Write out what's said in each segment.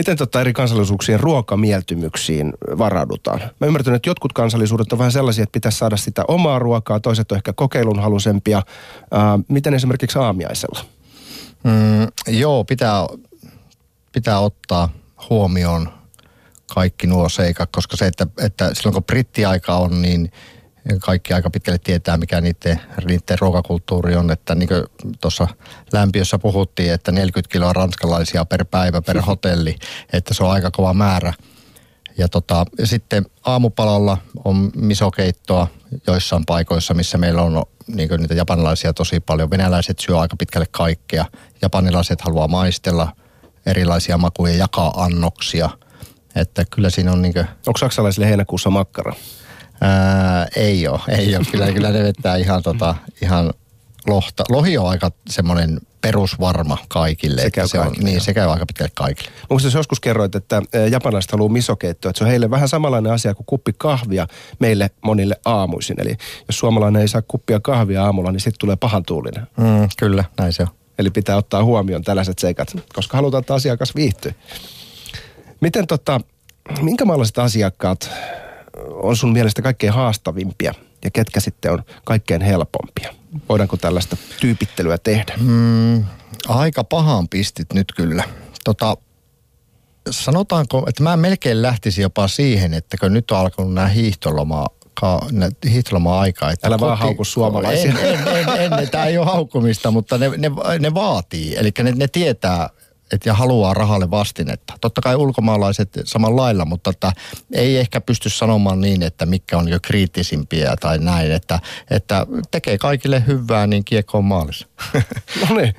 Miten tota eri kansallisuuksien ruokamieltymyksiin varaudutaan? Mä ymmärrän, että jotkut kansallisuudet on vähän sellaisia, että pitäisi saada sitä omaa ruokaa, toiset on ehkä kokeilun halusempia. Äh, miten esimerkiksi aamiaisella? Mm, joo, pitää, pitää ottaa huomioon kaikki nuo seikat, koska se, että, että silloin kun brittiaika on, niin kaikki aika pitkälle tietää, mikä niiden, niiden ruokakulttuuri on. Että niin kuin tuossa lämpiössä puhuttiin, että 40 kiloa ranskalaisia per päivä per hotelli, että se on aika kova määrä. Ja, tota, ja sitten aamupalalla on misokeittoa joissain paikoissa, missä meillä on niin niitä japanilaisia tosi paljon. Venäläiset syö aika pitkälle kaikkea. Japanilaiset haluaa maistella erilaisia makuja, jakaa annoksia. Että kyllä siinä on niin kuin... Onko saksalaisille heinäkuussa makkara? Ää, ei ole, ei ole. Kyllä, kyllä ne vetää ihan, tota, ihan lohta. Lohi on aika semmoinen perusvarma kaikille. Se käy se on, kaikille, Niin, se käy aika pitkälle kaikille. Muistan, joskus kerroit, että japanilaiset haluaa misokeittoa, että se on heille vähän samanlainen asia kuin kuppi kahvia meille monille aamuisin. Eli jos suomalainen ei saa kuppia kahvia aamulla, niin sitten tulee pahan tuulinen. Mm, kyllä, näin se on. Eli pitää ottaa huomioon tällaiset seikat, koska halutaan, että asiakas viihtyy. Miten tota, minkä maalaiset asiakkaat on sun mielestä kaikkein haastavimpia ja ketkä sitten on kaikkein helpompia? Voidaanko tällaista tyypittelyä tehdä? Mm, aika pahaan pistit nyt kyllä. Tota, sanotaanko, että mä melkein lähtisin jopa siihen, että kun nyt on alkanut nämä hiihtoloma hiihtoloma-aika. Että Älä vaan haukku suomalaisia. En, en, en, en, tämä ei ole haukkumista, mutta ne, ne, ne vaatii. Eli ne, ne tietää, että ja haluaa rahalle vastinetta. Totta kai ulkomaalaiset samalla lailla, mutta että ei ehkä pysty sanomaan niin, että mikä on jo kriittisimpiä tai näin. Että, että tekee kaikille hyvää, niin kiekko on maalissa. No niin.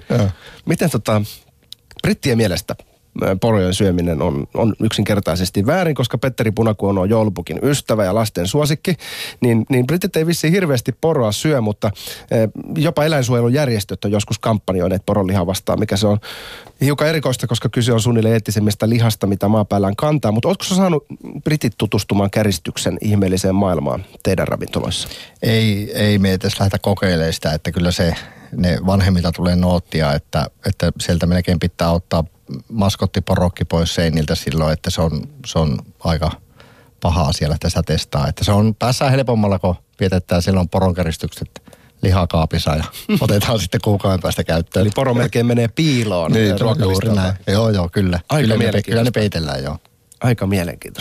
Miten tota, brittien mielestä porojen syöminen on, on yksinkertaisesti väärin, koska Petteri Punakuono on joulupukin ystävä ja lasten suosikki, niin, niin britit ei vissiin hirveästi poroa syö, mutta ö, jopa eläinsuojelujärjestöt on joskus kampanjoineet poronlihaa vastaan, mikä se on hiukan erikoista, koska kyse on suunnilleen eettisemmästä lihasta, mitä maapäällään kantaa. Mutta oletko saanut britit tutustumaan käristyksen ihmeelliseen maailmaan teidän ravintoloissa? ei, ei me edes lähdetä kokeilemaan sitä, että kyllä se, ne vanhemmilta tulee noottia, että, että sieltä melkein pitää ottaa maskottiporokki pois seiniltä silloin, että se on, se on aika paha asia lähteä sitä testaa. Että se on päässään helpommalla, kun vietetään silloin poronkeristykset lihakaapissa ja otetaan sitten kuukauden päästä käyttöön. Eli poro melkein menee piiloon niin, juuri näin. Joo, joo, kyllä. Aika kyllä, ne, kyllä ne peitellään, joo. Aika mielenkiintoista.